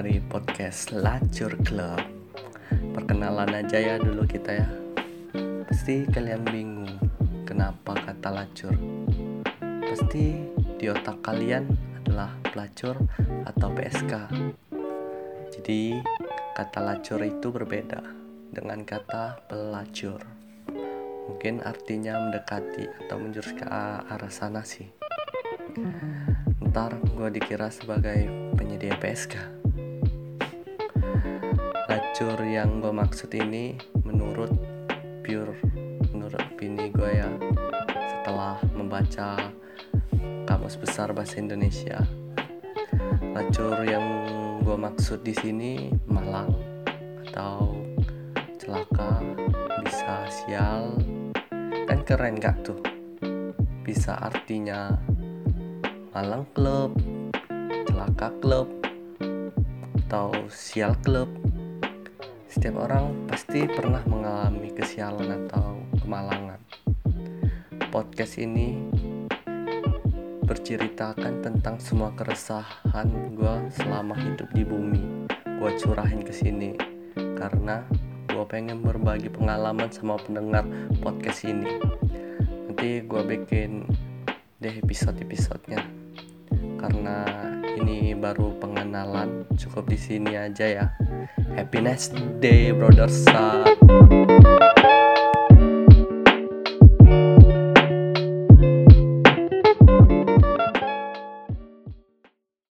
dari podcast Lacur Club. Perkenalan aja ya dulu kita ya. Pasti kalian bingung kenapa kata lacur. Pasti di otak kalian adalah pelacur atau PSK Jadi kata lacur itu berbeda dengan kata pelacur. Mungkin artinya mendekati atau menjurus ke arah sana sih ntar gue dikira sebagai penyedia PSK lacur yang gue maksud ini menurut pure menurut opini gue ya setelah membaca kamus besar bahasa Indonesia. Lacur yang gue maksud di sini malang atau celaka bisa sial kan keren gak tuh? Bisa artinya Malang Club, Celaka Club, atau Sial Club. Setiap orang pasti pernah mengalami kesialan atau kemalangan. Podcast ini berceritakan tentang semua keresahan gue selama hidup di bumi. Gue curahin ke sini karena gue pengen berbagi pengalaman sama pendengar podcast ini. Nanti gue bikin deh episode-episodenya. Karena ini baru pengenalan cukup di sini aja ya. Happiness day brother